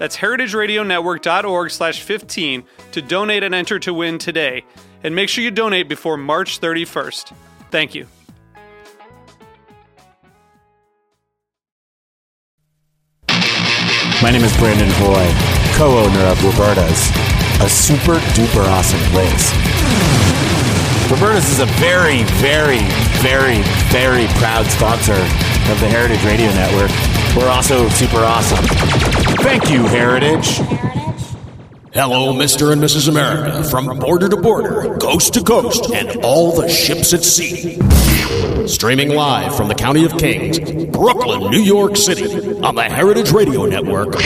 That's heritageradionetwork.org slash 15 to donate and enter to win today. And make sure you donate before March 31st. Thank you. My name is Brandon Hoy, co-owner of Roberta's, a super duper awesome place. Roberta's is a very, very, very, very proud sponsor of the Heritage Radio Network. We're also super awesome. Thank you, Heritage. Hello, Mr. and Mrs. America, from border to border, coast to coast, and all the ships at sea. Streaming live from the County of Kings, Brooklyn, New York City, on the Heritage Radio Network.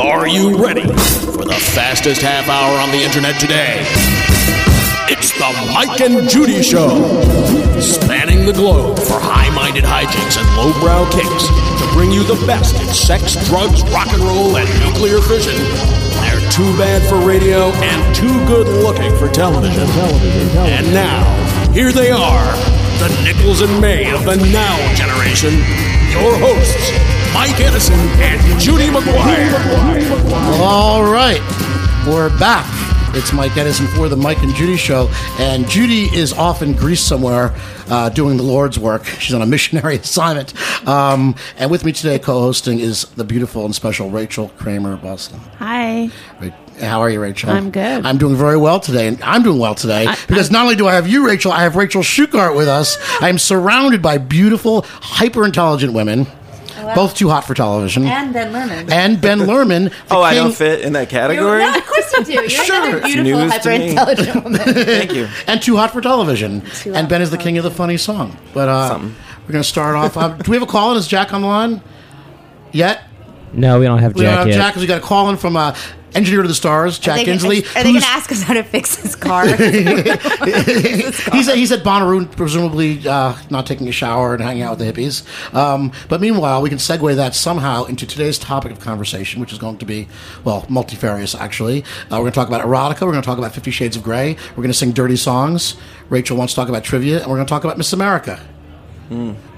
Are you ready for the fastest half hour on the internet today? It's the Mike and Judy Show, spanning the globe for high minded hijinks and lowbrow kicks to bring you the best in sex, drugs, rock and roll, and nuclear fission. They're too bad for radio and too good looking for television. And now, here they are, the Nichols and May of the now generation, your hosts, Mike Edison and Judy McGuire. All right, we're back. It's Mike Edison for the Mike and Judy Show, and Judy is off in Greece somewhere uh, doing the Lord's work. She's on a missionary assignment. Um, and with me today, co-hosting, is the beautiful and special Rachel Kramer Bussel. Hi. How are you, Rachel? I'm good. I'm doing very well today, and I'm doing well today because not only do I have you, Rachel, I have Rachel Shukert with us. I'm surrounded by beautiful, hyper intelligent women. Both too hot for television. And Ben Lerman. And Ben Lerman. the Oh, I don't fit in that You- category. No, of course you do. You're Sure. another It's beautiful, news to hyper me. intelligent woman. Thank you. and too hot for television. Too and Ben is the king of the funny song. But uh, Something. we're going to start off. Uh, do we have a call in? Is Jack on the line? Yet? No, we don't have We don't Jack have yet. Jack because we got a call in from uh, Engineer to the Stars, Jack Are they, Inslee. are they going to ask us how to fix his car? he's, at, he's at Bonnaroo, presumably uh, not taking a shower and hanging out with the hippies. Um, but meanwhile, we can segue that somehow into today's topic of conversation, which is going to be, well, multifarious, actually. Uh, we're going to talk about erotica. We're going to talk about Fifty Shades of Grey. We're going to sing dirty songs. Rachel wants to talk about trivia. And we're going to talk about Miss America.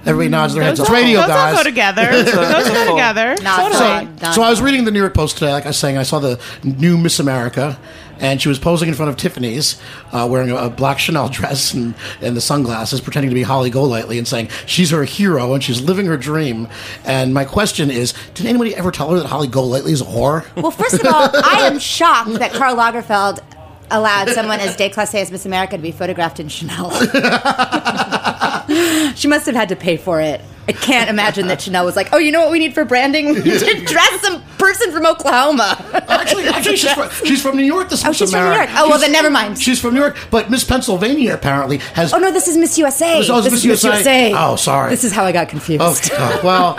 Everybody nods their heads. Those It's all- radio, those guys. all go together. those go together. Not So, fine. Not so I was reading the New York Post today, like I was saying, I saw the new Miss America, and she was posing in front of Tiffany's, uh, wearing a, a black Chanel dress and, and the sunglasses, pretending to be Holly Golightly, and saying she's her hero and she's living her dream. And my question is, did anybody ever tell her that Holly Golightly is a whore? Well, first of all, I am shocked that Karl Lagerfeld allowed someone as déclassé as Miss America to be photographed in Chanel. she must have had to pay for it. I can't imagine that Chanel was like, "Oh, you know what we need for branding? We need to dress some person from Oklahoma." Actually, actually, she's from, she's from New York. This Oh, Miss she's from New York. Oh, well, She's- then never mind. She's from New York, but Miss Pennsylvania apparently has. Oh no, this is Miss USA. Oh, it's this Miss is USA. Oh, sorry. This is how I got confused. Oh, God. well,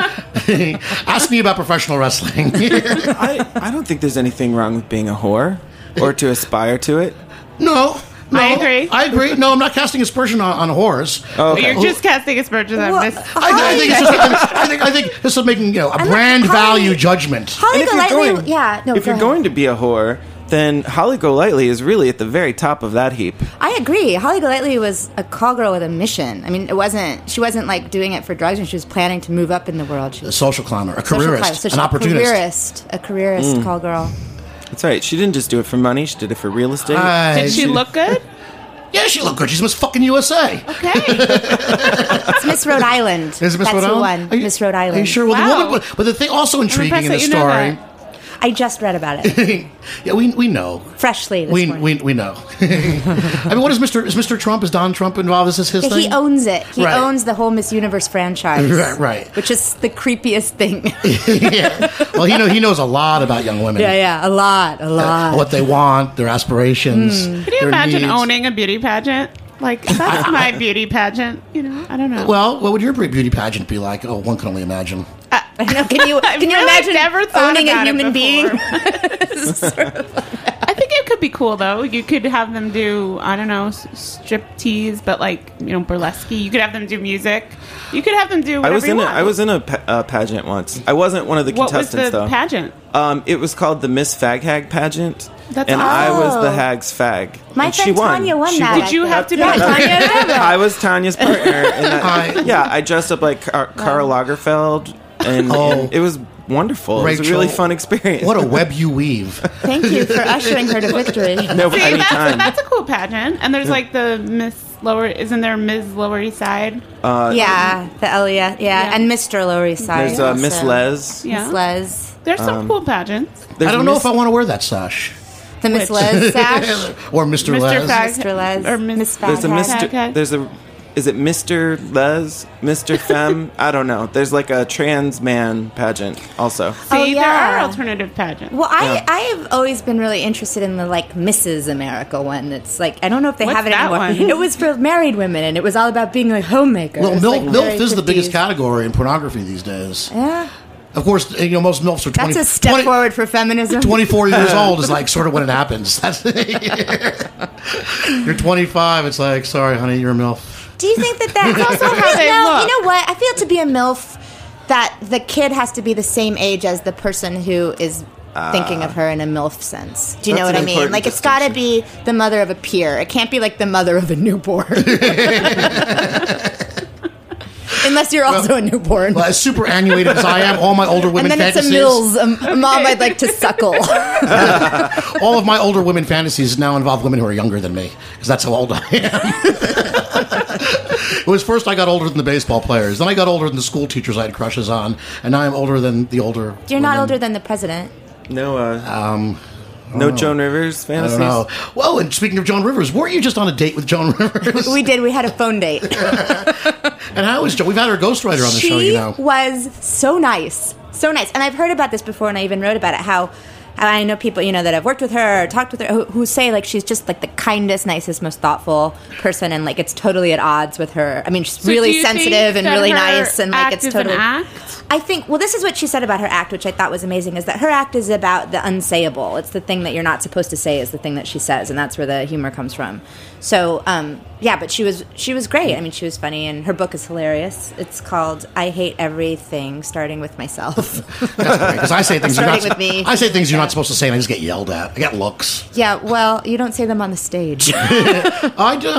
ask me about professional wrestling. I, I don't think there's anything wrong with being a whore or to aspire to it. No. No, I agree. I agree. No, I'm not casting aspersion on, on whores. Oh, okay. You're just casting aspersions on Well, Miss. I, I think it's just, I think I think this is making you know a I'm not- brand Holly- value judgment. Holly if you're Golightly, going, yeah, no. if go you're ahead. going to be a whore, then Holly Golightly is really at the very top of that heap. I agree. Holly Golightly was a call girl with a mission. I mean, it wasn't. She wasn't like doing it for drugs, and she was planning to move up in the world. She was A social climber, a social careerist, climber. So she's an a opportunist. careerist, a careerist mm. call girl. That's right. She didn't just do it for money. She did it for real estate. Aye, Did she look good? Yeah, she looked good. She's Miss fucking USA. Okay. It's Miss Rhode Island. Is it Miss That's Rhode who Island? won. Are you- Miss Rhode Island. Are you sure? Well, Wow. the woman, but the thing also intriguing in the impressed that you know story. I just read about it yeah, we we know. freshly this We, morning. we we know. I mean, what is Mr. Is Mr. Trump? Is Donald Trump involved? Is this his he thing? owns it. He Right. owns the whole Miss Universe franchise. Right, right. Which is the creepiest thing. yeah. Well, he know he knows a lot about young women. yeah, yeah, a lot, a lot. What they want, their aspirations. Hmm. Can you their imagine needs. owning a beauty pageant? Like that's my beauty pageant. You know, I don't know. Well, what would your beauty pageant be like? Oh, one can only imagine. I know. Can you can you really imagine never owning a about it human being? before. I think it could be cool though. You could have them do I don't know s- strip tease, but like you know burlesque. You could have them do music. You could have them do. I was in a, want. I was in a pa- uh, pageant once. I wasn't one of the What was contestants the though. pageant? Um, it was called the Miss Fag Hag pageant, That's and I was the hag's fag. My and she friend won. Tanya won She that. Did you have to be- Yeah, Tanya. I was Tanya's partner. And I- I, yeah, I dressed up like Car- Karl Lagerfeld, and, Oh. and it was wonderful. it was a really fun experience. What a web you weave. Thank you for ushering her to victory. no, See, that's, anytime. that's a cool pageant. And there's like the Miss Lower. Isn't there Ms. Lower East Side? yeah, the Elliot. Yeah, Yeah. and Mr. Lower East Side. There's uh, Miss also. Les. Yeah. Miss Les. There's some Um, cool pageants. I don't know Miss- if I want to wear that sash. The Miss Les sash. or Mr. Mr. Les. Fag- Mr. Les. Or Miss- Miss There's a Mister. Hag. Hag. There's a. Is it Mr. Les? Mr. Femme? I don't know. There's like a trans man pageant also. Oh, See, Oh, there are alternative pageants. Well, I Yeah. I have always been really interested in the like Mrs. America one. That's like I don't know if they What's have it that anymore. one? It was for married women, and it was all about being like homemaker. Well, like, MILF, very MILF is the biggest category in pornography these days. Yeah, Of course, you know, most MILFs are 20, that's a step 20 forward for feminism. 24 years old is like sort of when it happens. That's, you're 25, it's like, sorry, honey, you're a MILF. Do you think that that also how they no, look. You know what? I feel to be a milf that the kid has to be the same age as the person who is. Ah. Thinking of her in a MILF sense. Do you know That's what I mean? important Like, it's got to be the mother of a peer. It can't be like the mother of a newborn. Unless you're also a newborn. Well, as superannuated as I am, all my older women and then it's a fantasies, Mills, a, a mom I'd like to suckle. all of my older women fantasies now involve women who are younger than me, because that's how old I am. it was first I got older than the baseball players, then I got older than the school teachers I had crushes on, and now I'm older than the older. You're not older than the president. No. Uh, um. No oh. Joan Rivers I fantasies. don't know. Well, and speaking of Joan Rivers, weren't you just on a date with Joan Rivers? We did. We had a phone date. and how is Joan? We've had her ghostwriter on the she show, you know. was so nice, so nice. And I've heard about this before, and I even wrote about it. How I know people, you know, that have worked with her or talked with her, who, who say like she's just like the kindest, nicest, most thoughtful person, and like it's totally at odds with her. I mean, she's So really sensitive and really nice, and like act it's is an totally. act? I think. Well, this is what she said about her act, which I thought was amazing. Is that her act is about the unsayable. It's the thing that you're not supposed to say is the thing that she says, and that's where the humor comes from. So, um, yeah, but she was she was great. I mean, she was funny, and her book is hilarious. It's called "I Hate Everything," starting with myself. Because I say things you're not. Starting with me. I say things you're not supposed to say, and I just get yelled at. I get looks. yeah, well, you don't say them on the stage. I do.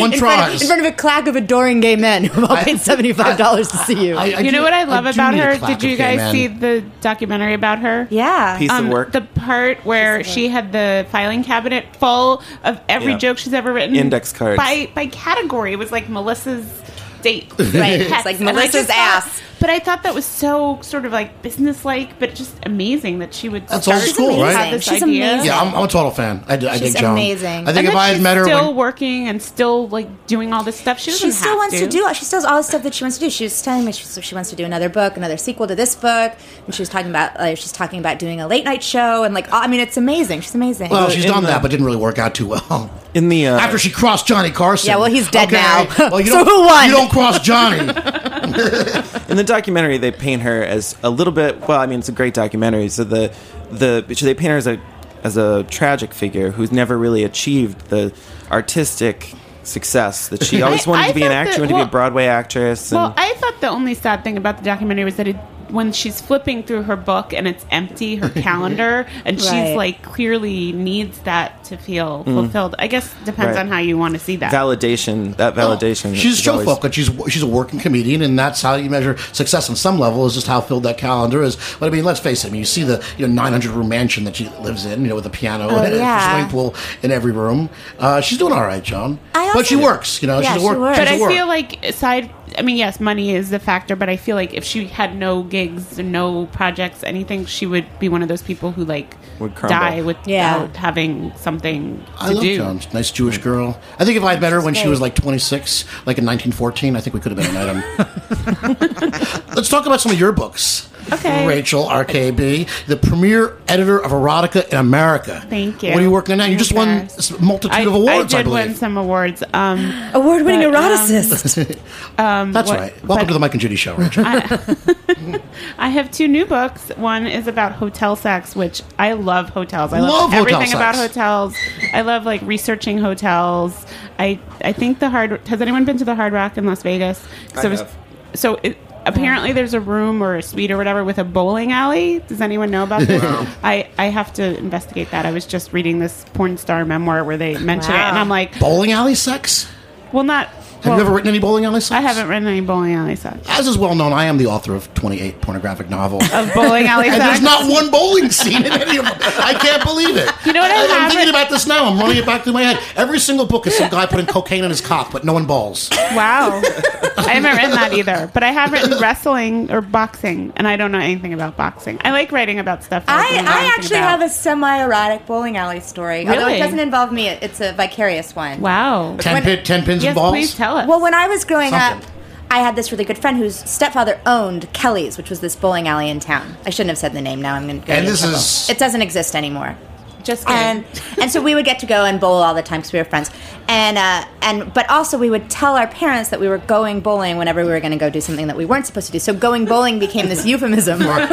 One in, try. front of, in front of a clack of adoring gay men who all paid seventy five dollars to see you. I- I you do- know what I love do about her? Did you guys men. see the documentary about her? yeah, Piece Um, of work. the part where she had the filing cabinet full of every Yeah. joke she's ever written. Index cards. by by category. It was like Melissa's date. Right, it's Pets. like Melissa's just thought- ass. But I thought that was so sort of like businesslike, but just amazing that she would. That's start old school, to right? have this She's idea. amazing. Yeah, I'm, I'm a total fan. I, d- I She's dig Joan. amazing. I think And if that I had she's met her, still when, working and still like doing all this stuff. She she still have wants to. do she still has all the stuff that she wants to do she was telling me she, so she wants to do another book another sequel to this book and she was talking about uh, she's talking about doing a late night show and like i mean it's amazing she's amazing well, she's in done the- that, but didn't really work out too well. in the uh, After she crossed Johnny Carson. Yeah, well, he's dead Okay, now. Well, you So don't, who won? You don't cross Johnny. in the documentary they paint her as a little bit well i mean it's a great documentary so the the so they paint her as a as a tragic figure who's never really achieved the artistic success that she always I- wanted I to be an thought actor that- she wanted to be a broadway actress and Well, I thought the only sad thing about the documentary was that it, when she's flipping through her book and it's empty, her calendar, and Right. she's like clearly needs that to feel fulfilled. I guess depends Right. on how you want to see that. validation. That validation. She's is show always- folk, and she's she's a working comedian, and that's how you measure success on some level. Is just how filled that calendar is. But I mean, let's face it. I mean, you see the you know 900 room mansion that she lives in, you know, with a piano and a Oh, swimming pool in every room. Uh, she's doing all right, Joan. I but she also- works. You know, Yeah, she's a she work. works. but she's I a work. feel like aside, I mean, yes, money is the factor, but I feel like if she had no gigs, no projects, anything, she would be one of those people who like Would crumble. die without Yeah. having something to I love do. Joan. Nice Jewish girl. I think if I had met her when she was like 26, like in 1914, I think we could have been an item. Let's talk about some of your books. Okay. Rachel RKB, the premier editor of erotica in America. Thank you. What are you working on now? You just won a multitude I, of awards, I, I did win some awards. Um, Award-winning But, um, eroticist. That's what- right. Welcome but- to the Mike and Judy show, Rachel. I have two new books. One is about hotel sex, which I love hotels. I love, Love hotel everything about sex. hotels. I love like researching hotels. I I think the hard has anyone been to the Hard Rock in Las Vegas? 'Cause I have. So it, apparently there's a room or a suite or whatever with a bowling alley. Does anyone know about this? I I have to investigate that. I was just reading this porn star memoir where they mention it, and I'm like, bowling alley sex? well, not. Have well, you ever written any bowling alley sex? I haven't written any bowling alley sex. As is well known, I am the author of 28 pornographic novels. Of bowling alley And there's not one bowling scene in any of them. I can't believe it. You know what I am haven't- thinking about this now. I'm running it back through my head. Every single book is some guy putting cocaine in his cock, but no one balls. Wow. I haven't written that either. But I have written wrestling or boxing, and I don't know anything about boxing. I like writing about stuff. that I, I actually about. have a semi-erotic bowling alley story. Although Really? it doesn't involve me, it's a vicarious one. Wow. Ten, When- pin, ten pins Yes, and balls? please tell us. Well, when I was growing Something. up, I had this really good friend whose stepfather owned Kelly's, which was this bowling alley in town. I shouldn't have said the name. Now I'm going to go. And this trouble. is- It doesn't exist anymore. Just kidding. and and so we would get to go and bowl all the time because we were friends and uh, and but also we would tell our parents that we were going bowling whenever we were going to go do something that we weren't supposed to do so going bowling became this euphemism We're,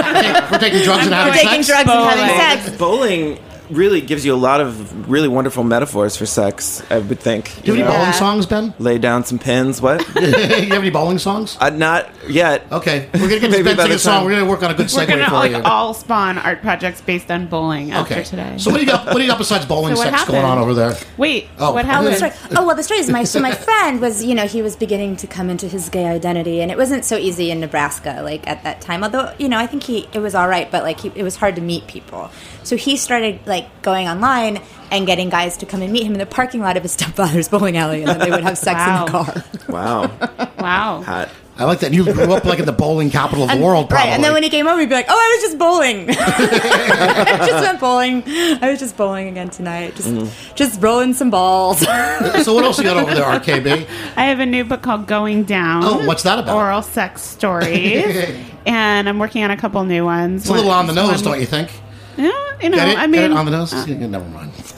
taking drugs and having for taking sex? drugs and having Bowling. sex Bowling really gives you a lot of really wonderful metaphors for sex. I would think. Do you have any Yeah. bowling songs, Ben? Lay down some pins. What? you have any bowling songs? uh, not yet. Okay, we're gonna get Maybe Ben by sing a song. We're gonna work on a good We're segue gonna for like you. all spawn art projects based on bowling after okay. today. So what do you got? What do you got besides bowling So what sex going happened? on over there? Wait, Oh. what Oh, Oh, happened? the story. oh well, the story is my so my friend was you know he was beginning to come into his gay identity, and it wasn't so easy in Nebraska like at that time. Although you know I think he it was all right, but like he, it was hard to meet people. So he started like going online and getting guys to come and meet him in the parking lot of his stepfather's bowling alley, and then they would have sex Wow. in the car. Wow. wow. Hot. I like that. You grew up like in the bowling capital of the And- world, probably. Right, and then when he came over, he'd be like, "Oh, I was just bowling. I just went bowling. I was just bowling again tonight. Just, mm-hmm. just rolling some balls." so what else you got over there, RKB? I have a new book called Going Down. Oh, what's that about? Oral sex stories. and I'm working on a couple new ones. It's a little on the nose, don't you think? Yeah, you know, Get it? I Get mean, it on the nose? Yeah, Never mind.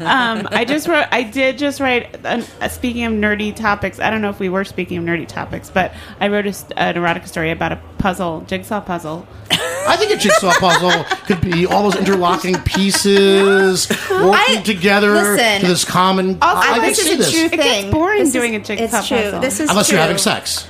um, I just wrote. I did just write. Uh, speaking of nerdy topics, I don't know if we were speaking of nerdy topics, but I wrote a, an erotic story about a puzzle, jigsaw puzzle. I think a jigsaw puzzle could be all those interlocking pieces working I- together listen. to this common. Also, I, I this can is see a this. true It gets boring This is- doing a jigsaw It's true. puzzle. This is Unless true. you're having sex.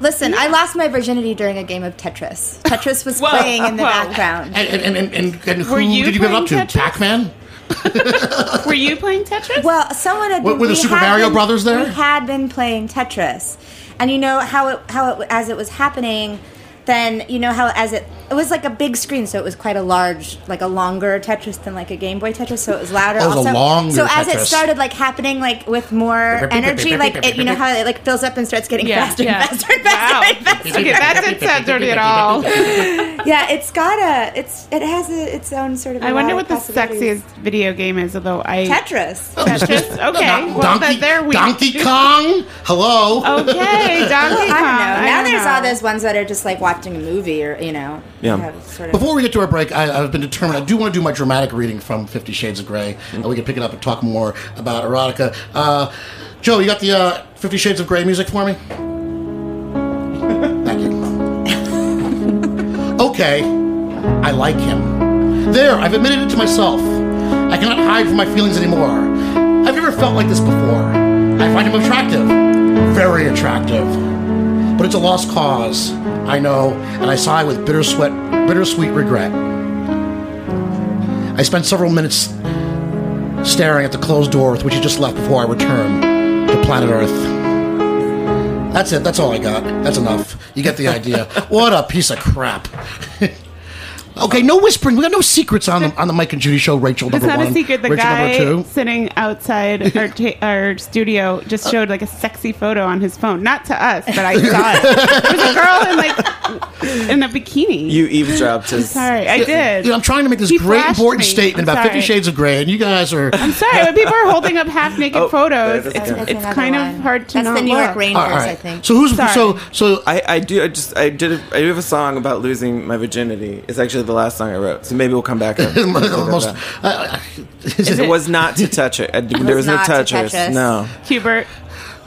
Listen, I lost my virginity during a game of Tetris. Tetris was Whoa, playing in the whoa. background. And, and, and, and, and who Were you did you give it up to? playing Tetris? Pac-Man? Were you playing Tetris? Well, someone had Were- were the we Super had Mario been- Brothers there? We had been playing Tetris, and you know how it how it as it was happening. Then you know how as it it was like a big screen, so it was quite a large, like a longer Tetris than like a Game Boy Tetris, so it was louder. Oh, was also. longer so as it started like happening like with more energy, like it, you know how it like fills up and starts getting yeah, faster yeah. and faster and faster Wow. and faster. Okay, that didn't sound dirty at all. Yeah, it's got a it's it has a, its own sort of. I wonder what the sexiest video game is, although I Tetris. Tetris. Okay, well Donkey, then there we Donkey Kong? Hello? Okay, Donkey Kong. I don't know. Now don't there's know. all those ones that are just like watching a movie or you know. Yeah. have Sort of, Before we get to our break, I, I've been determined. I do want to do my dramatic reading from Fifty Shades of Grey, and we can pick it up and talk more about erotica. Uh, Joe, you got the uh, Fifty Shades of Grey music for me? Thank you. okay, I like him. There, I've admitted it to myself. I cannot hide from my feelings anymore. I've never felt like this before. I find him attractive, very attractive but it's a lost cause. I know, and I sigh with bittersweet, bittersweet regret. I spent several minutes staring at the closed door with which he just left before I return to planet Earth. That's it. That's all I got. That's enough. You get the idea. what a piece of crap. okay, no whispering. We got no secrets on the on the Mike and Judy show. Rachel It's number not one. a secret. The Rachel guy number two. sitting outside our, ta- our studio just showed like a sexy photo on his phone. Not to us, but I saw it. It was a girl in like in a bikini. You eavesdropped his. Sorry, I did. You know, I'm trying to make this He great flashed important me. statement I'm about Fifty sorry. Shades of Grey, and you guys are. I'm sorry, when people are holding up half naked Oh, photos, that's it's. That's it's another kind one. of hard to That's not the New York look. Rangers, All right. I think. So who's Sorry. so so? I, I do I just I did a, I do have a song about losing my virginity. It's actually the last song I wrote, so maybe we'll come back. and- Almost, uh, it it- was not to touch it. I, there was no not to touchers. touch us. No, Hubert.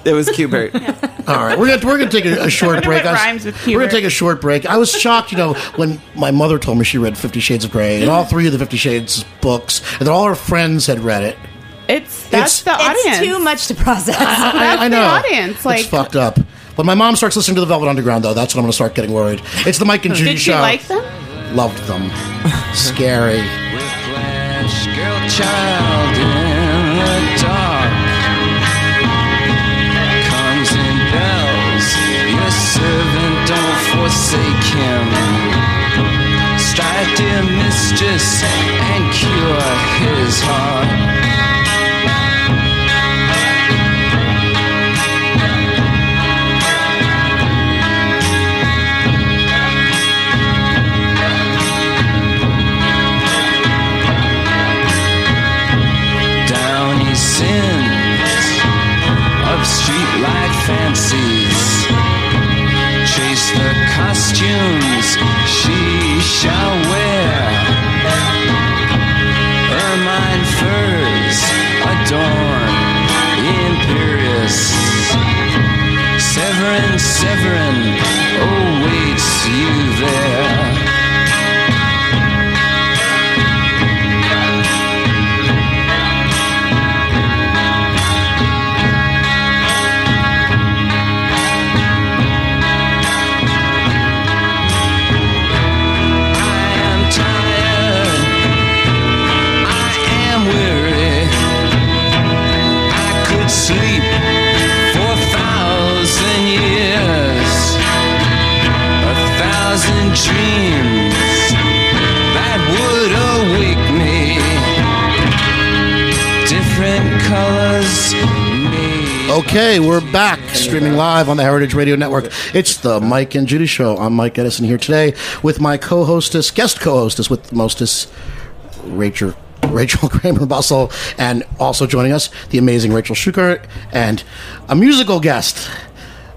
it was Cubert. All right, we're gonna we're gonna take a, a short break. was- we're gonna take a short break. I was shocked, you know, when my mother told me she read Fifty Shades of Grey, and all three of the Fifty Shades books, and that all her friends had read it. It's that's It's- the audience. It's too much to process. That's I, I the know. audience. Like, it's fucked up. When my mom starts listening to the Velvet Underground, though, that's when I'm gonna start getting worried. It's the Mike and Judy did she show. like them? Loved them. Scary. Girl child in the dark. Comes bells, your servant don't forsake him. Dear mistress and cure his heart. Okay, we're back streaming live on the Heritage Radio Network. It's the Mike and Judy Show. I'm Mike Edison here today with my co-hostess, guest co-hostess with the mostess, Rachel. Rachel Kramer Bussel, and also joining us, the amazing Rachel Shukert, and a musical guest,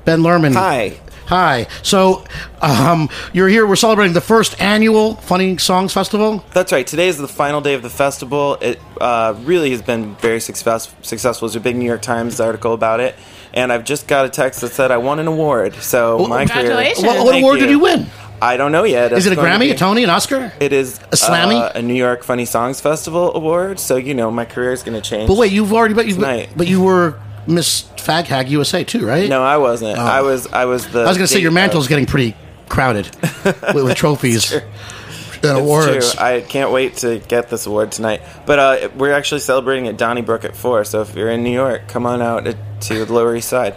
Ben Lerman. Hi. Hi. So, um, you're here. We're celebrating the first annual Funny Songs Festival. That's right. Today is the final day of the festival. It uh, really has been very success- successful. There's a big New York Times article about it, and I've just got a text that said I won an award. So my congratulations. career. What, what Thank award did you win? I don't know yet. Is it a Grammy, a Tony, an Oscar? It is A Slammy? uh, a New York Funny Songs Festival award. So you know my career is going to change. But wait, you've already, but you, Tonight. but you were Miss Fag Hag USA too, right? no, I wasn't. Oh. I was. I was the. I was going to say your date mantle's of- getting pretty crowded with, with trophies and It's awards. true. I can't wait to get this award tonight. But uh, we're actually celebrating at Donnybrook at four. So if you're in New York, come on out to the Lower East Side.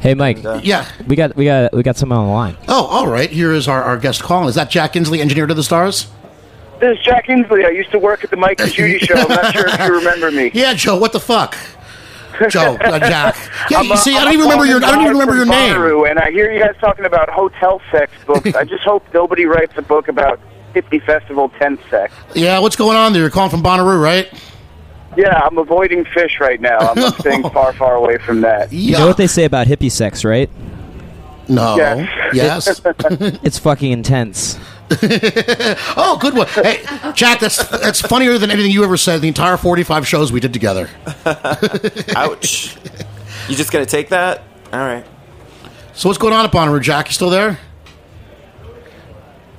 Hey, Mike. uh, yeah. We got we got we got someone on the line. Oh, all right. Here is our, our guest calling. Is that Jack Inslee, engineer to the stars? This is Jack Inslee. I used to work at the Mike and Judy show. I'm not sure if you remember me. Yeah, Joe. What the fuck? Joe, uh, Jack. Yeah, I'm you a- see, I I'm don't even remember your. I don't even remember your name. Bonnaroo, And I hear you guys talking about hotel sex books. I just hope nobody writes a book about hippie festival tent sex. Yeah, what's going on there? You're calling from Bonnaroo, right? Yeah, I'm avoiding fish right now. I'm staying far, far away from that. Yeah. You know what they say about hippie sex, right? no. Yes. Yes. It's fucking intense. oh, good one. Hey, Jack. That's that's funnier than anything you ever said. The entire 45 shows we did together. Ouch. you just gonna take that? All right. So what's going on at Bonnaroo, Jack? You still there?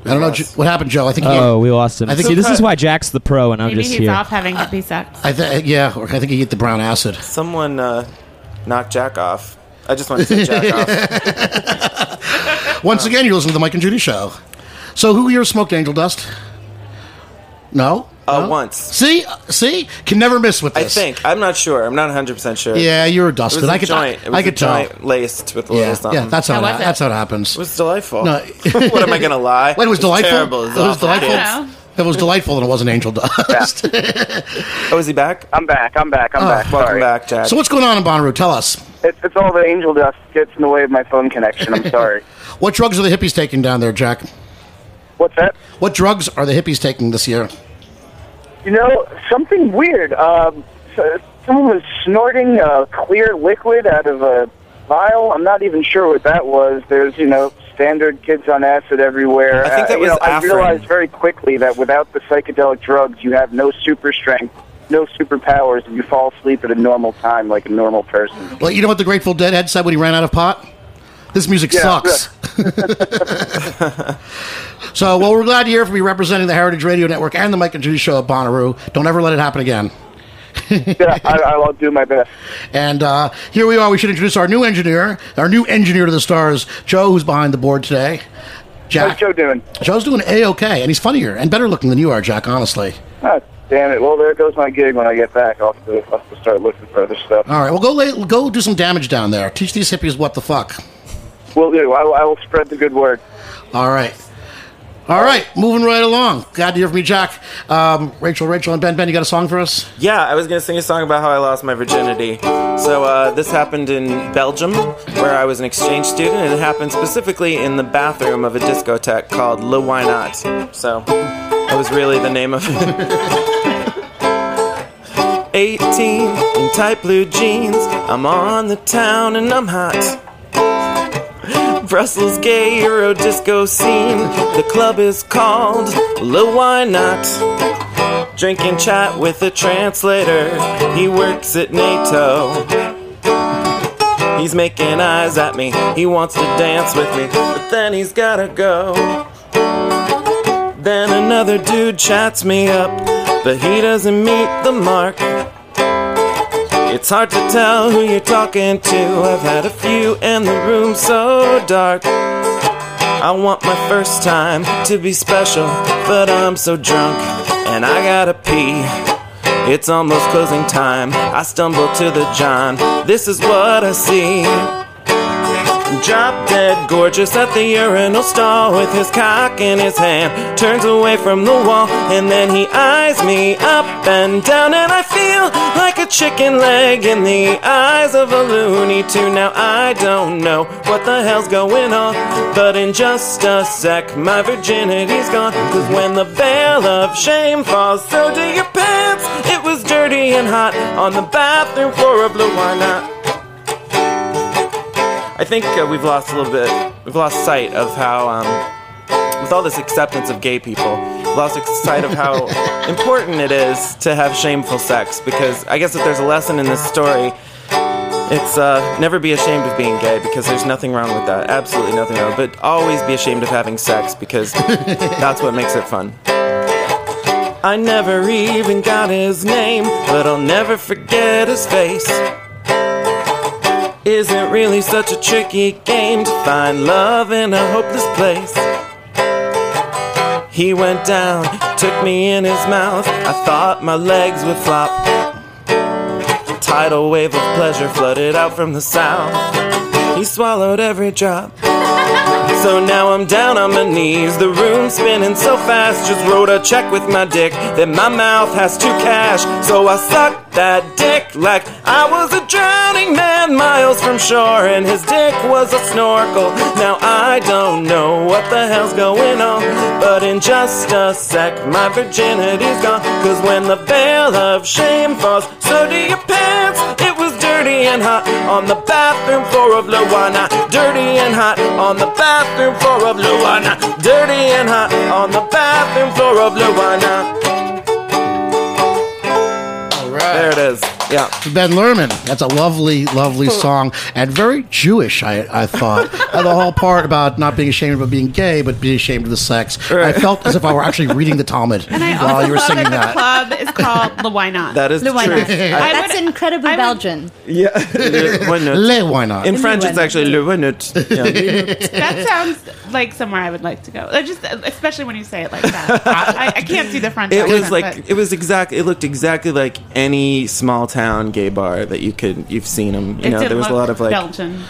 I don't know. Jo- What happened, Joe? I think. He, Oh, we lost him. I think See, he- this is why Jack's the pro, and I'm Maybe just he's here. off having hippie sex. I think. Yeah, or I think he hit the brown acid. Someone uh, knocked Jack off. I just want to say Jack off. Once again, you're listening to the Mike and Judy show. So, who here smoked angel dust? No. Uh, No? Once. See, see, can never miss with this. I think. I'm not sure. I'm not 100% sure. Yeah, you're It dusted. was a I could, joint. It was I a could tell. joint laced with a Yeah, little something. yeah, that's how, How it, it? that's how it happens. It was delightful. No. what am I going to lie? Wait, it was delightful. Terrible. It was awful. delightful. I don't know. It was delightful, and it wasn't angel dust. Oh, is he back? I'm back. I'm back. I'm back. Welcome Sorry. back, Jack. so what's going on in Bonnaroo? Tell us. It's, it's all the angel dust gets in the way of my phone connection. I'm sorry. What drugs are the hippies taking down there, Jack? What's that? What drugs are the hippies taking this year? You know, something weird. Um, so- someone was snorting uh, clear liquid out of a vial. I'm not even sure what that was. There's, you know, standard kids on acid everywhere. I think that uh, was know, I realized very quickly that without the psychedelic drugs, you have no super strength, no superpowers, and you fall asleep at a normal time like a normal person. Well, you know what the Grateful Dead had said when he ran out of pot? This music Yeah, sucks. so, well, we're glad to hear from you representing the Heritage Radio Network and the Mike and Judy Show at Bonnaroo. Don't ever let it happen again. yeah, I, I'll do my best. And uh, here we are. We should introduce our new engineer, our new engineer to the stars, Joe, who's behind the board today. Jack. How's Joe doing? Joe's doing a okay, and he's funnier and better looking than you are, Jack. Honestly. Oh, damn it. Well, there goes my gig when I get back. I'll have to, I'll have to start looking for other stuff. All right, well, go lay, go do some damage down there. Teach these hippies what the fuck. Will do. I, will- I will spread the good word. All right. All right, moving right along. Glad to hear from you, Jack. Um, Rachel, Rachel, and Ben. Ben, you got a song for us? Yeah, I was going to sing a song about how I lost my virginity. So, uh, this happened in Belgium, where I was an exchange student, and it happened specifically in the bathroom of a discotheque called Le Why Not. So, that was really the name of it. 18 in tight blue jeans, I'm on the town and I'm hot. Brussels gay Euro disco scene, the club is called Le Why Not. Drink and chat with a translator. He works at NATO. He's making eyes at me. He wants to dance with me, but then he's gotta go. Then another dude chats me up, but he doesn't meet the mark. It's hard to tell who you're talking to. I've had a few and the room's so dark. I want my first time to be special, but I'm so drunk and I gotta pee. It's almost closing time. I stumble to the John. This is what I see. Drop dead gorgeous at the urinal stall with his cock in his hand. Turns away from the wall and then he eyes me up and down. And I feel like a chicken leg in the eyes of a Looney Tune. Now I don't know what the hell's going on, but in just a sec, my virginity's gone. Cause when the veil of shame falls, so do your pants. It was dirty and hot on the bathroom floor of Not? I think uh, we've lost a little bit. We've lost sight of how, um, with all this acceptance of gay people, we've lost sight of how important it is to have shameful sex. Because I guess if there's a lesson in this story, it's uh, never be ashamed of being gay because there's nothing wrong with that. Absolutely nothing wrong. But always be ashamed of having sex because that's what makes it fun. I never even got his name, but I'll never forget his face. Isn't really such a tricky game to find love in a hopeless place. He went down, took me in his mouth. I thought my legs would flop. A tidal wave of pleasure flooded out from the south. He swallowed every drop. So now I'm down on my knees, the room spinning so fast. Just wrote a check with my dick that my mouth has to cash. So I sucked that dick like I was a drowning man miles from shore, and his dick was a snorkel. Now I don't know what the hell's going on, but in just a sec, my virginity's gone. Cause when the veil of shame falls, so do your pants. Dirty and hot on the bathroom floor of Luana. Dirty and hot on the bathroom floor of Luana. Dirty and hot on the bathroom floor of Luana. All right. There it is. Yeah. Ben Lerman. That's a lovely, lovely song and very Jewish. I, I thought the whole part about not being ashamed of being gay, but being ashamed of the sex. I felt as if I were actually reading the Talmud And I while you were love singing that the club is called Le Why Not. That is Le Why true. Not. I That's would- incredibly I would- Belgian. Yeah. Le Why not? Le, why not? In French, it's actually Le Why not? Yeah. that sounds like somewhere I would like to go. Just especially when you say it like that. I, I can't see the French. It was like it was exactly. It looked exactly like any small town gay bar that you could you've seen them. You it know, there was a lot of like Belgian.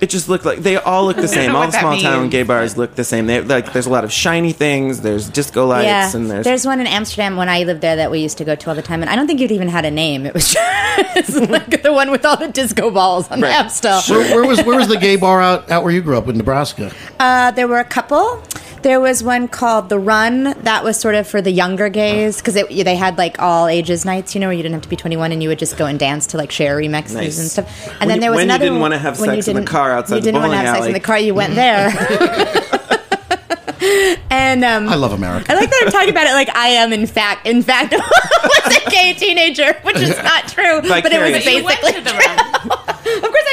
it just looked like they all look the same. All the that small town gay bars look the same. They like there's a lot of shiny things. There's disco lights Yeah, and there's, there's one in Amsterdam when I lived there that we used to go to all the time, and I don't think it even had a name. It was just like the one with all the disco balls on Right. the Amstel. Where, where was where was the gay bar out, out where you grew up in Nebraska? Uh, there were a couple. There was one called the Run that was sort of for the younger gays because they had like all ages nights, you know, where you didn't have to be 21 and you would just go and dance to like Cher remixes Nice. and stuff. And When then there was another when you didn't one- wanna have when you sex in the didn't- car outside You didn't want to bowling have sex in the car. You went there. and um, I love America. I like that I'm talking about it like I am in fact in fact was a gay teenager, which is not true, but it was Vicarious. You went basically to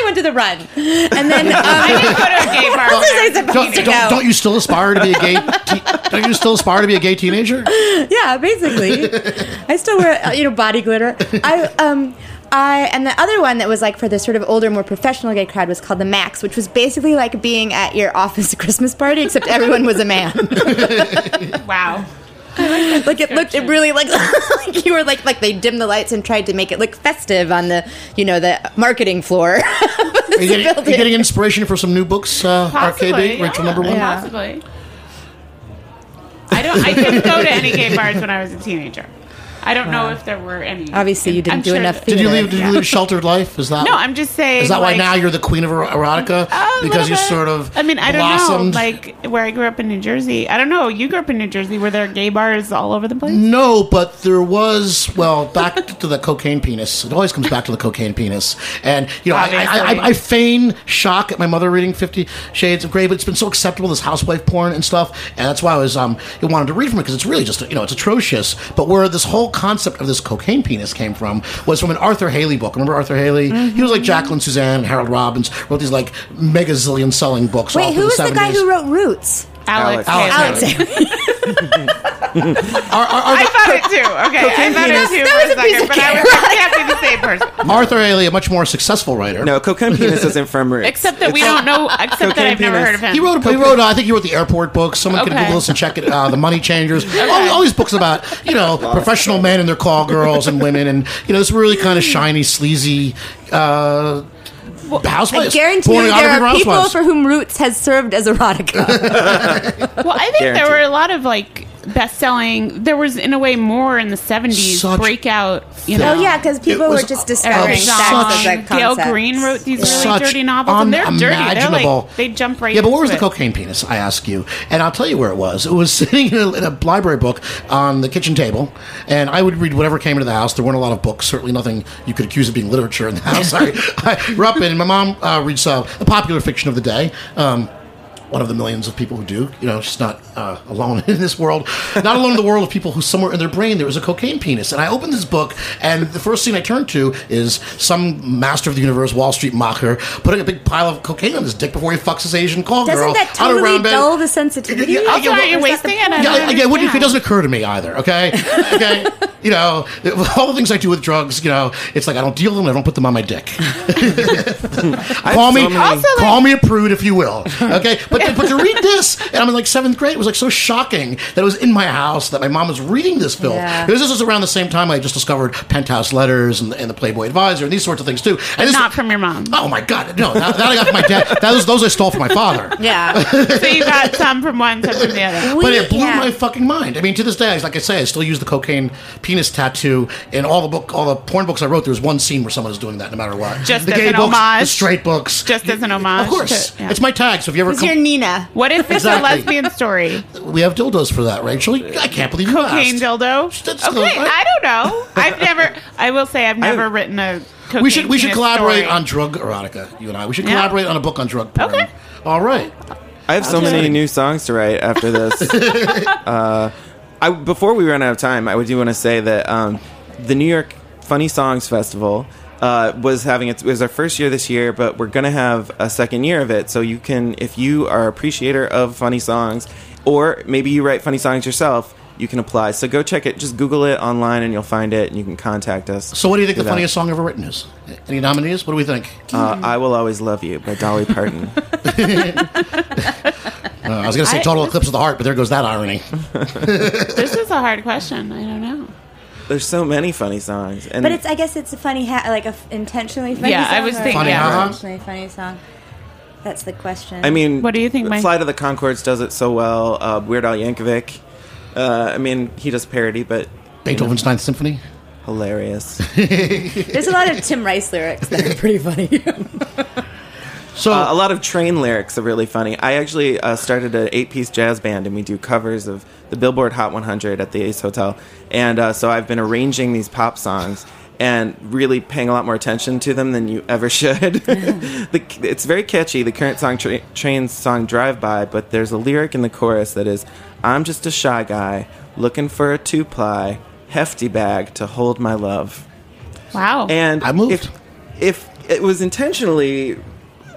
the run. Of course, I went to the run, and then um, I didn't go to a gay bar. What I when I was a supposed Don't, to don't, don't you still aspire to be a gay? Te- don't you still aspire to be a gay teenager? yeah, basically. I still wear uh, you know body glitter. I um I and the other one that was like for the sort of older, more professional gay crowd was called the Max, which was basically like being at your office Christmas party, except everyone was a man. Wow. like it looked it really like like you were like like they dimmed the lights and tried to make it look festive on the you know the marketing floor. Are you getting, are you getting inspiration for some new books? Uh, Possibly, Arcade Date, yeah, Rachel number one. Yeah. Possibly. I don't. I didn't go to any gay bars when I was a teenager. I don't know if there were any. Obviously, you didn't I'm do sure enough that- Did you theater. leave? Did Yeah. you lead a sheltered life? Is that No, I'm just saying. Is that why now you're the queen of er- erotica? a because you little bit. sort of I mean, I don't know. Like where I grew up in New Jersey. I don't know. You grew up in New Jersey. Were there gay bars all over the place? No, but there was. Well, back to the cocaine penis. It always comes back to the cocaine penis. And you know, I, I, I, I feign shock at my mother reading Fifty Shades of Grey, but it's been so acceptable this housewife porn and stuff, and that's why I was um I wanted to read from it because it's really just you know it's atrocious. But where this whole concept of this cocaine penis came from was from an Arthur Hailey book. Remember Arthur Hailey? He was like mm-hmm. Jacqueline Susann, and Harold Robbins wrote these like mega zillion selling books. Wait, who was the guy who wrote Roots? Alex. Alex. Haley. Alex. Are- are- are I the- thought it too. Okay, I thought penis. it too That for a a second, of but I was cake. like, it can't be the same person. Arthur Hailey, a much more successful writer. No, cocaine penis isn't from roots. Except that we don't know. Except that Cocaine I've never penis. heard of him. He wrote. He wrote. Uh, I think he wrote the airport books. Someone can Okay. Google this and check it. Uh, the Money Changers. All, all these books about you know professional men and their call girls and women, and you know this really kind of shiny, sleazy. Uh, I housewives. guarantee you there are people housewives. for whom Roots has served as erotica. Well, I think there were a lot of like best-selling. There was, in a way, more in the '70s Such breakout. You know, oh yeah, because people were just Eric discovering such- sex John, as Gail. Green wrote these really Such dirty novels, and they're dirty. They're like they jump right. Yeah, but where was into the it. cocaine penis? I ask you, and I'll tell you where it was. It was sitting in a, in a library book on the kitchen table, and I would read whatever came into the house. There weren't a lot of books, certainly nothing you could accuse of being literature in the house. I, I grew up in. My mom uh, reads uh, the popular fiction of the day. Um, one of the millions of people who do. You know, she's not uh, alone in this world. Not alone in the world of people who somewhere in their brain there was a cocaine penis. And I opened this book, and the first scene I turned to is some master of the universe, Wall Street mocker, putting a big pile of cocaine on his dick before he fucks his Asian call Doesn't girl that on a totally round bed. dull the sensitivity? Yeah, Also, yeah, aren't you well, wasting it? I Yeah, don't it doesn't occur to me either. Okay, okay. You know, all the things I do with drugs. You know, it's like I don't deal them. I don't put them on my dick. call me, so many- Also, like- call me a prude if you will. Okay, but but to read this, and I'm in like seventh grade. It was like so shocking that it was in my house that my mom was reading this film. Yeah. Because this was around the same time I just discovered Penthouse Letters and, and the Playboy Advisor and these sorts of things too. And this, Not from your mom. Oh my god, no! That, that I got from my dad. That was those I stole from my father. Yeah. so you got some from one, some from the other. but it blew yeah. my fucking mind. I mean, to this day, like I say, I still use the cocaine penis tattoo in all the book, all the porn books I wrote. There was one scene where someone is doing that, no matter what. Just the as gay an books, the homage. straight books, Just as an homage Of course, to- yeah. it's my tag. So if you ever Who's come, your Nina? What if it's Exactly. a lesbian story? we have dildos for that, Rachel. I can't believe you Cocaine asked. dildo. That's Okay, the- I don't know. I've never. I will say I've never written a. Cocaine We should we should penis collaborate story. on drug erotica. You and I. We should Yeah. collaborate on a book on drug porn. Okay. All right. I have so many new songs to write after this. uh, I, before we run out of time, I do want to say that um, the New York Funny Songs Festival uh, was having its it was our first year this year, but we're gonna have a second year of it. So you can, if you are appreciator of funny songs, or maybe you write funny songs yourself, you can apply. So go check it. Just Google it online, and you'll find it, and you can contact us. So, what do you think the for that. funniest song ever written is? Any nominees? What do we think? Uh, I will always love you by Dolly Parton. Uh, I was going to say I- Total Eclipse of the Heart, but there goes that irony. This is a hard question. I don't know. There's so many funny songs, and But it's I guess it's a funny ha- like a f- intentionally funny Yeah, song. I was or thinking- Funny an ha-ha? intentionally funny song. That's the question. I mean, What do you think, Mike? Flight of the Conchords does it so well. Uh, Weird Al Yankovic. Uh, I mean, he does parody, but Beethoven's Ninth Symphony. hilarious. there's a lot of Tim Rice lyrics that are pretty funny. So, Uh, a lot of train lyrics are really funny. I actually uh, started an eight-piece jazz band, and we do covers of the Billboard Hot 100 at the Ace Hotel. And uh, so I've been arranging these pop songs and really paying a lot more attention to them than you ever should. the, it's very catchy. The current song, tra- train song, "Drive By," but there's a lyric in the chorus that is, "I'm just a shy guy looking for a two-ply hefty bag to hold my love." Wow. And I moved. If, if it was intentionally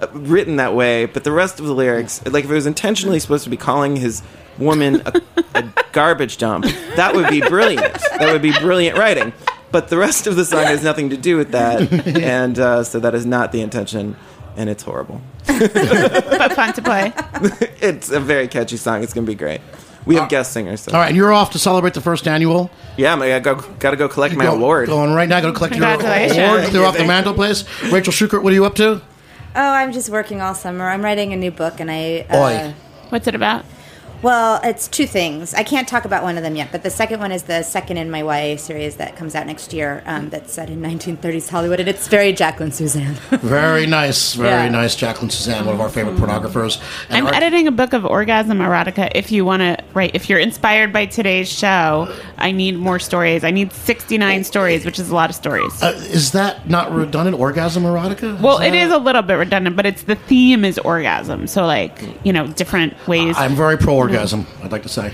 uh, written that way, but the rest of the lyrics, like if it was intentionally supposed to be calling his woman a, a garbage dump, that would be brilliant. That would be brilliant writing. But the rest of the song has nothing to do with that, and uh, so that is not the intention, and it's horrible. but fun to play. It's a very catchy song. It's going to be great. We have guest singers. So. all right, and you're off to celebrate the first annual. Yeah, I go, got to go collect my Go- award. Going right now. Go to collect your Congratulations. award. Clear off the mantelpiece. Rachel Shukert, what are you up to? oh, I'm just working all summer. I'm writing a new book, and I. Uh, Oi. What's it about? Well, it's two things. I can't talk about one of them yet, but the second one is the second in my YA series that comes out next year. Um, that's set in 1930s Hollywood, and it's very Jacqueline Susann. Very nice, very Yeah. nice. Jacqueline Susann, one of our favorite pornographers. And I'm our- editing a book of orgasm erotica. If you want to write, if you're inspired by today's show, I need more stories. I need 69 stories, which is a lot of stories. Uh, is that not redundant? Orgasm erotica? well, that- it is a little bit redundant, but it's the theme is orgasm. So, like, you know, different ways. I'm very pro orgasm. I'd like to say.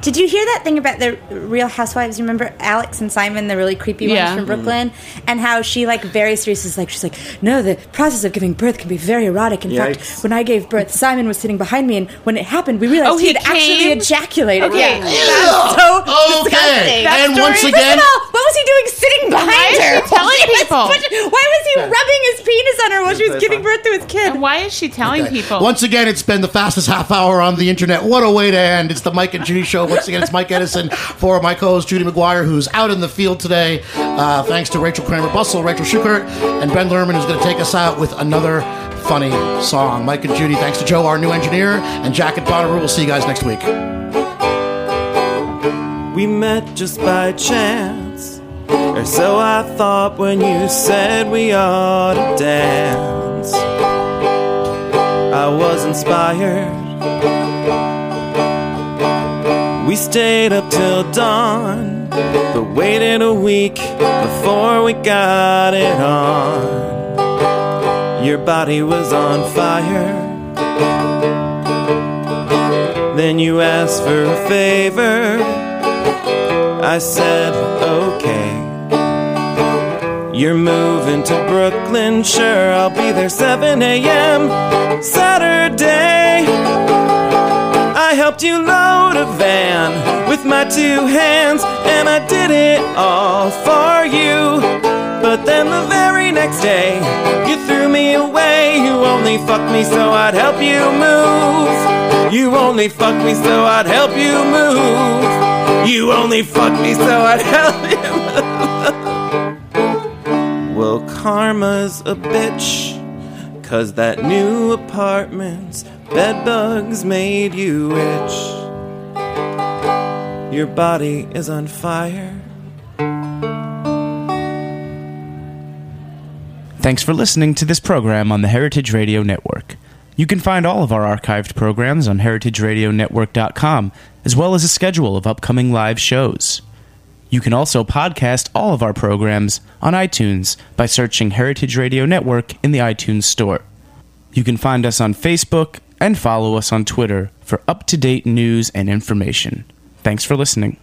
Did you hear that thing about the Real Housewives? You remember Alex and Simon, the really creepy Yeah. ones from mm-hmm. Brooklyn, and how she like very seriously is like she's like, no, the process of giving birth can be very erotic. In Yikes. fact, when I gave birth, Simon was sitting behind me, and when it happened, we realized Oh, he he had actually ejaculated. Okay. Yeah, that's so Okay. disgusting. That And story- once First again- of all, what was he doing sitting behind why is her? she telling people? pushing- why was he rubbing his penis on her while she was giving birth to his kid? and why is she telling people? Once again, it's been the fastest half hour on the internet. What a way to end. It's the Mike and Judy show. Once again, it's Mike Edison for my co host, Judy McGuire, who's out in the field today. Uh, thanks to Rachel Kramer Bussel, Rachel Shukert, and Ben Lerman, who's going to take us out with another funny song. Mike and Judy, thanks to Joe, our new engineer, and Jack at Bonnaroo. We'll see you guys next week. We met just by chance, or so I thought when you said we ought to dance. I was inspired. We stayed up till dawn, but waited a week before we got it on. Your body was on fire. Then you asked for a favor. I said, okay. You're moving to Brooklyn, sure, I'll be there 7 a.m. Saturday. I helped you load a van with my two hands, and I did it all for you. But then the very next day, you threw me away. You only fucked me so I'd help you move. You only fucked me so I'd help you move. You only fucked me so I'd help you move. well, karma's a bitch. Cause that new apartment's bedbugs made you itch. Your body is on fire. Thanks for listening to this program on the Heritage Radio Network. You can find all of our archived programs on heritageradionetwork.com, as well as a schedule of upcoming live shows. You can also podcast all of our programs on iTunes by searching Heritage Radio Network in the iTunes Store. You can find us on Facebook and follow us on Twitter for up to date news and information. Thanks for listening.